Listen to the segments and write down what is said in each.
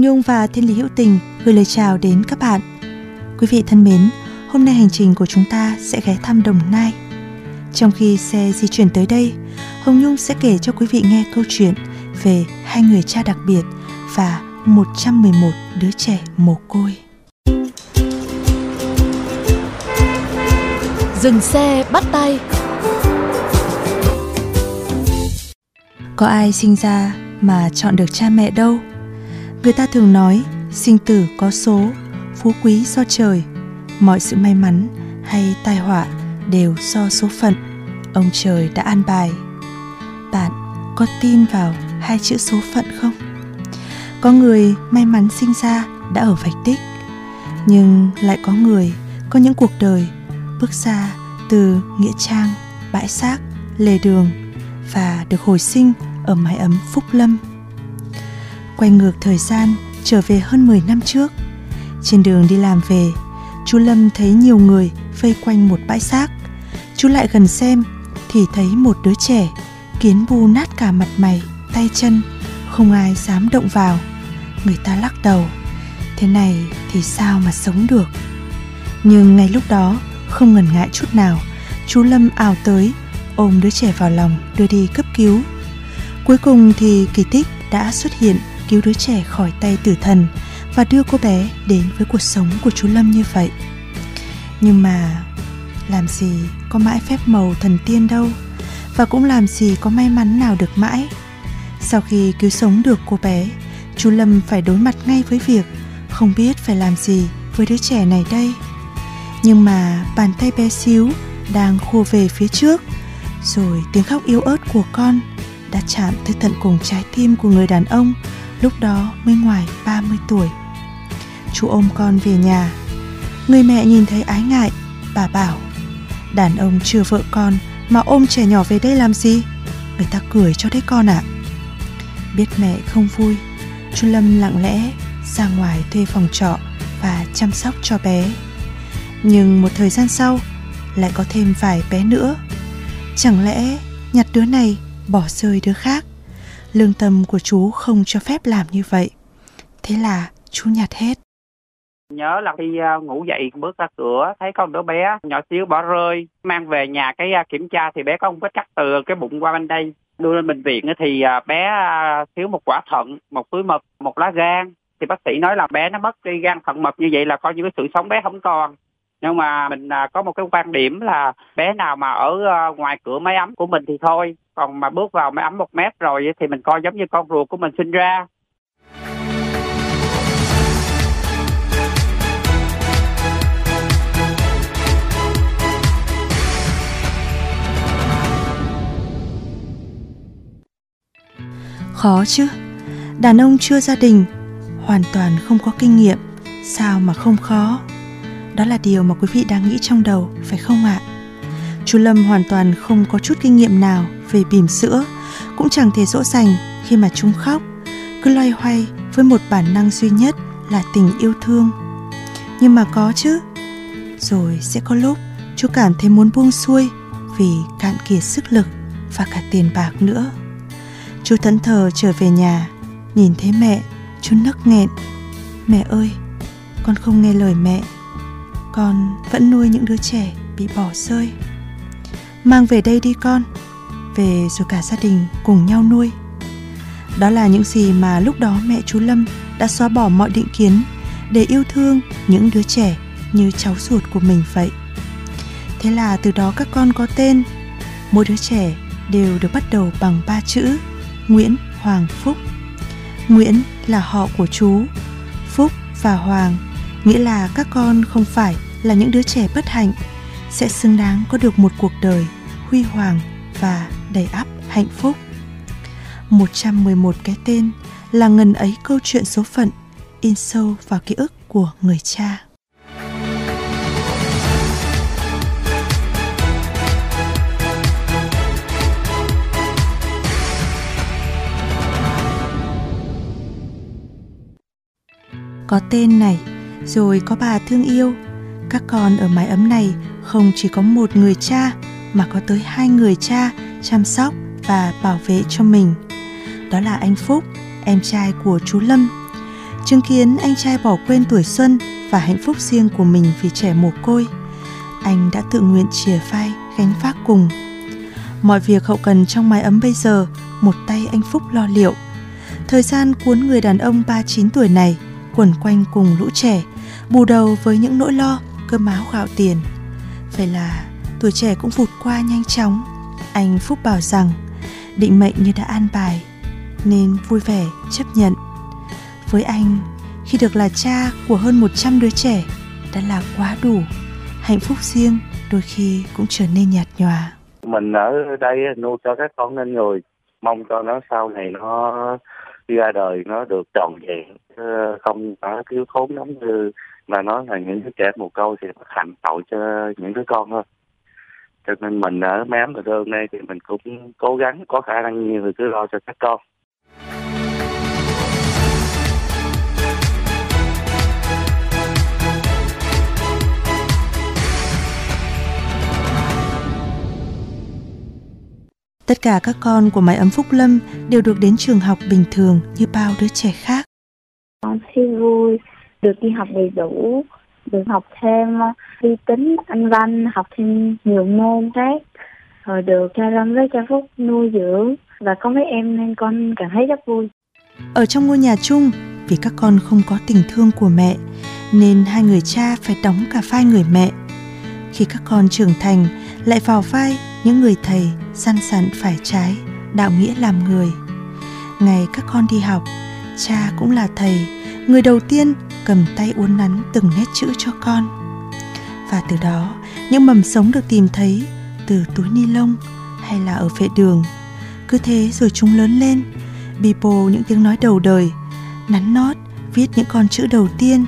Hồng Nhung và Thiên Lý Hữu Tình gửi lời chào đến các bạn. Quý vị thân mến, hôm nay hành trình của chúng ta sẽ ghé thăm Đồng Nai. Trong khi xe di chuyển tới đây, Hồng Nhung sẽ kể cho quý vị nghe câu chuyện về hai người cha đặc biệt và 111 đứa trẻ mồ côi. Dừng xe bắt tay Có ai sinh ra mà chọn được cha mẹ đâu? Người ta thường nói sinh tử có số, phú quý do trời, mọi sự may mắn hay tai họa đều do số phận ông trời đã an bài. Bạn có tin vào hai chữ số phận không? Có người may mắn sinh ra đã ở vạch đích, nhưng lại có người có những cuộc đời bước ra từ nghĩa trang, bãi xác, lề đường và được hồi sinh ở mái ấm Phúc Lâm. Quay ngược thời gian trở về hơn 10 năm trước, trên đường đi làm về, chú Lâm thấy nhiều người vây quanh một bãi xác. Chú lại gần xem thì thấy một đứa trẻ kiến bu nát cả mặt mày, tay chân, không ai dám động vào. Người ta lắc đầu, thế này thì sao mà sống được. Nhưng ngay lúc đó, không ngần ngại chút nào, chú Lâm ào tới, ôm đứa trẻ vào lòng đưa đi cấp cứu. Cuối cùng thì kỳ tích đã xuất hiện cứu đứa trẻ khỏi tay tử thần và đưa cô bé đến với cuộc sống của chú Lâm như vậy. Nhưng mà làm gì có mãi phép màu thần tiên đâu và cũng làm gì có may mắn nào được mãi. Sau khi cứu sống được cô bé, chú Lâm phải đối mặt ngay với việc không biết phải làm gì với đứa trẻ này đây. Nhưng mà bàn tay bé xíu đang khô về phía trước, rồi tiếng khóc yếu ớt của con đã chạm tới tận cùng trái tim của người đàn ông lúc đó mới ngoài 30 tuổi. Chú ôm con về nhà. Người mẹ nhìn thấy ái ngại, bà bảo Đàn ông chưa vợ con mà ôm trẻ nhỏ về đây làm gì? Người ta cười cho đấy con ạ. Biết mẹ không vui, chú Lâm lặng lẽ ra ngoài thuê phòng trọ và chăm sóc cho bé. Nhưng một thời gian sau lại có thêm vài bé nữa. Chẳng lẽ nhặt đứa này bỏ rơi đứa khác? Lương tâm của chú không cho phép làm như vậy. Thế là chú nhặt hết. Nhớ là khi à, ngủ dậy, bước ra cửa, thấy con đứa bé nhỏ xíu bỏ rơi, mang về nhà cái à, kiểm tra thì bé có một vết cắt từ cái bụng qua bên đây đưa lên bệnh viện thì à, bé thiếu một quả thận, một túi mật, một lá gan thì bác sĩ nói là bé nó mất đi gan thận mật như vậy là coi như cái sự sống bé không còn nhưng mà mình à, có một cái quan điểm là bé nào mà ở ờ, ngoài cửa máy ấm của mình thì thôi còn mà bước vào máy ấm một mét rồi thì mình coi giống như con ruột của mình sinh ra Khó chứ? Đàn ông chưa gia đình, hoàn toàn không có kinh nghiệm, sao mà không khó? Đó là điều mà quý vị đang nghĩ trong đầu, phải không ạ? Chú Lâm hoàn toàn không có chút kinh nghiệm nào về bỉm sữa, cũng chẳng thể dỗ dành khi mà chúng khóc, cứ loay hoay với một bản năng duy nhất là tình yêu thương. Nhưng mà có chứ, rồi sẽ có lúc chú cảm thấy muốn buông xuôi vì cạn kiệt sức lực và cả tiền bạc nữa. Chú thẫn thờ trở về nhà, nhìn thấy mẹ, chú nấc nghẹn. Mẹ ơi, con không nghe lời mẹ. Con vẫn nuôi những đứa trẻ bị bỏ rơi. Mang về đây đi con, về rồi cả gia đình cùng nhau nuôi. Đó là những gì mà lúc đó mẹ chú Lâm đã xóa bỏ mọi định kiến để yêu thương những đứa trẻ như cháu ruột của mình vậy. Thế là từ đó các con có tên, mỗi đứa trẻ đều được bắt đầu bằng ba chữ Nguyễn Hoàng Phúc. Nguyễn là họ của chú, Phúc và Hoàng nghĩa là các con không phải là những đứa trẻ bất hạnh, sẽ xứng đáng có được một cuộc đời huy hoàng và đầy ắp hạnh phúc. 111 cái tên là ngần ấy câu chuyện số phận in sâu vào ký ức của người cha. Có tên này, rồi có bà thương yêu. Các con ở mái ấm này không chỉ có một người cha mà có tới hai người cha chăm sóc và bảo vệ cho mình. Đó là anh Phúc, em trai của chú Lâm. Chứng kiến anh trai bỏ quên tuổi xuân và hạnh phúc riêng của mình vì trẻ mồ côi, anh đã tự nguyện chìa vai gánh vác cùng. Mọi việc hậu cần trong mái ấm bây giờ, một tay anh Phúc lo liệu. Thời gian cuốn người đàn ông 39 tuổi này quẩn quanh cùng lũ trẻ, bù đầu với những nỗi lo, cơm áo gạo tiền. Vậy là tuổi trẻ cũng vụt qua nhanh chóng. Anh Phúc bảo rằng định mệnh như đã an bài, nên vui vẻ chấp nhận. Với anh, khi được là cha của hơn 100 đứa trẻ đã là quá đủ. Hạnh phúc riêng đôi khi cũng trở nên nhạt nhòa. Mình ở đây nuôi cho các con nên người, mong cho nó sau này nó ra đời nó được tròn vẹn không có thiếu thốn giống như mà nói là những đứa trẻ một câu thì hạnh tội cho những đứa con thôi. Cho nên mình ở mém và đơn đây thì mình cũng cố gắng có khả năng nhiều thì cứ lo cho các con. Tất cả các con của mái ấm Phúc Lâm đều được đến trường học bình thường như bao đứa trẻ khác. Con siêu vui, được đi học đầy đủ, được học thêm ờ, vi tính, anh văn, học thêm nhiều môn khác. Rồi được cha Lâm với cha Phúc nuôi dưỡng và có mấy em nên con cảm thấy rất vui. Ở trong ngôi nhà chung, vì các con không có tình thương của mẹ, nên hai người cha phải đóng cả vai người mẹ. Khi các con trưởng thành, lại vào vai những người thầy săn sẵn phải trái, đạo nghĩa làm người. Ngày các con đi học, cha cũng là thầy, người đầu tiên cầm tay uốn nắn từng nét chữ cho con. Và từ đó, những mầm sống được tìm thấy từ túi ni lông hay là ở vệ đường. Cứ thế rồi chúng lớn lên, bì bồ những tiếng nói đầu đời, nắn nót, viết những con chữ đầu tiên.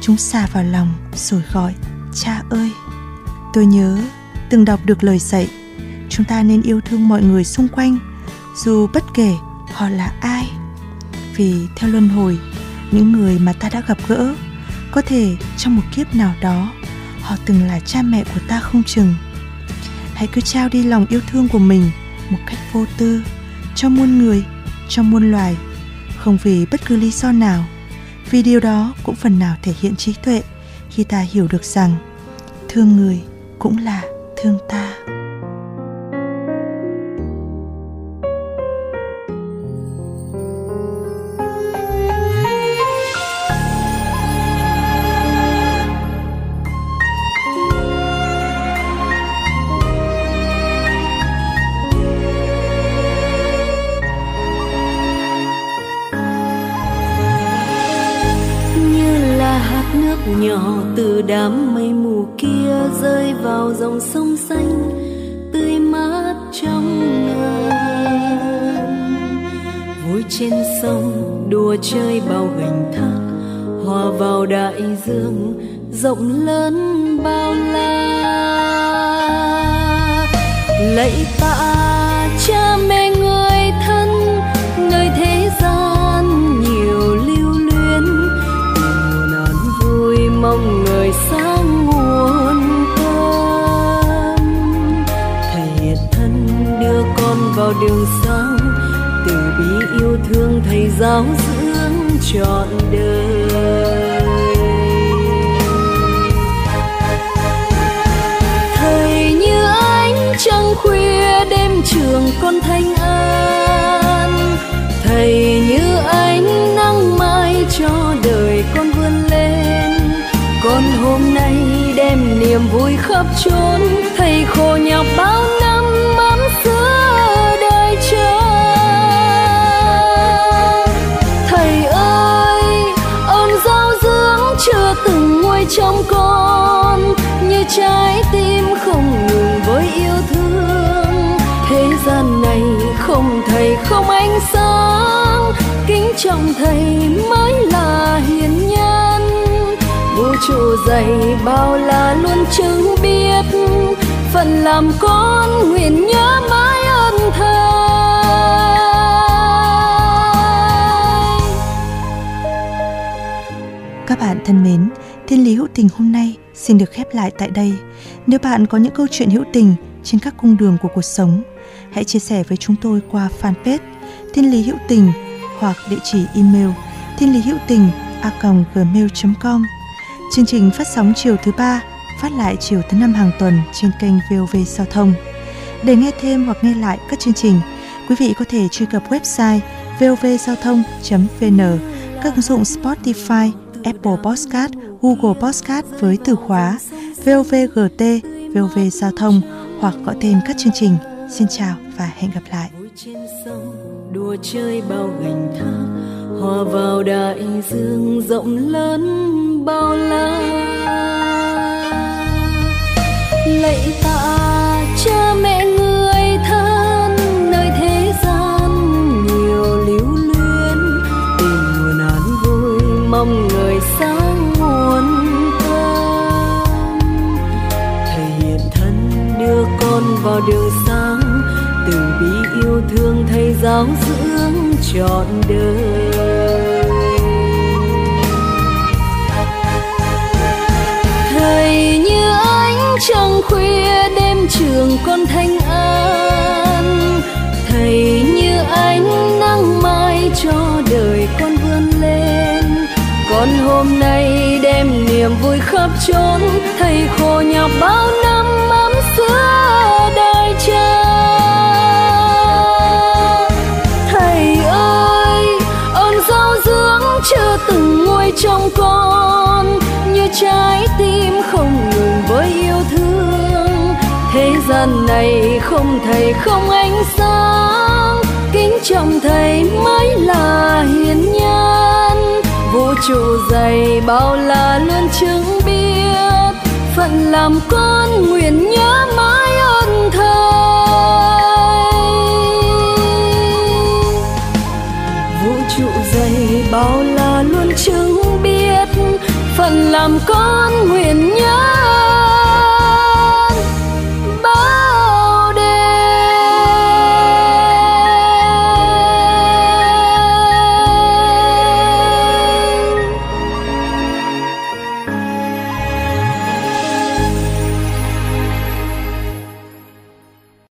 Chúng xà vào lòng rồi gọi, cha ơi. Tôi nhớ từng đọc được lời dạy, chúng ta nên yêu thương mọi người xung quanh, dù bất kể họ là ai vì theo luân hồi những người mà ta đã gặp gỡ. Có thể trong một kiếp nào đó, họ từng là cha mẹ của ta không chừng. Hãy cứ trao đi lòng yêu thương của mình một cách vô tư, cho muôn người, cho muôn loài, không vì bất cứ lý do nào. Vì điều đó cũng phần nào thể hiện trí tuệ khi ta hiểu được rằng thương người cũng là thương ta. Nhỏ từ đám mây mù kia rơi vào dòng sông xanh, tươi mát trong ngàn. Vui trên sông đùa chơi bao gành thác, hòa vào đại dương, rộng lớn bao la. Lạy tạ đường sáng từ bi yêu thương thầy giáo dưỡng trọn đời. Thầy như ánh trăng khuya đêm trường con thanh an, thầy như ánh nắng mai cho đời con vươn lên. Con hôm nay đem niềm vui khắp chốn, thầy khổ nhọc bao trong con như trái tim không ngừng với yêu thương. Thế gian này không thầy không ánh sáng. Kính trọng thầy mới là hiền nhân. Vũ trụ dày bao la luôn chứng biết. Phận làm con nguyện nhớ mãi ơn thầy. Các bạn thân mến, Thiên lý hữu tình hôm nay xin được khép lại tại đây. Nếu bạn có những câu chuyện hữu tình trên các cung đường của cuộc sống, hãy chia sẻ với chúng tôi qua fanpage Thiên lý hữu tình hoặc địa chỉ email thiên lý hữu tình a gmail.com. Chương trình phát sóng chiều thứ ba, phát lại chiều thứ năm hàng tuần trên kênh VOV Giao thông. Để nghe thêm hoặc nghe lại các chương trình, quý vị có thể truy cập website vovgiao thông.vn, các ứng dụng Spotify, Apple Podcast, Google Podcast với từ khóa VOVGT, VOV Giao thông hoặc gọi tên các chương trình. Xin chào và hẹn gặp lại. trên sông đùa chơi bao gành thác hòa vào đại dương rộng lớn bao la lạy ta vào đường sáng, từ bi yêu thương thầy giáo dưỡng trọn đời. Thầy như ánh trăng khuya đêm trường con thanh an. Thầy như ánh nắng mai cho đời con vươn lên. Con hôm nay đem niềm vui khắp chốn, thầy khổ nhọc bao gian này không thầy, không ánh sáng. Kính trọng thầy mới là hiền nhân vũ trụ dày bao la luôn chứng biết. Phận làm con nguyện nhớ mãi ơn thầy. Vũ trụ dày bao la luôn chứng biết. Phận làm con nguyện nhớ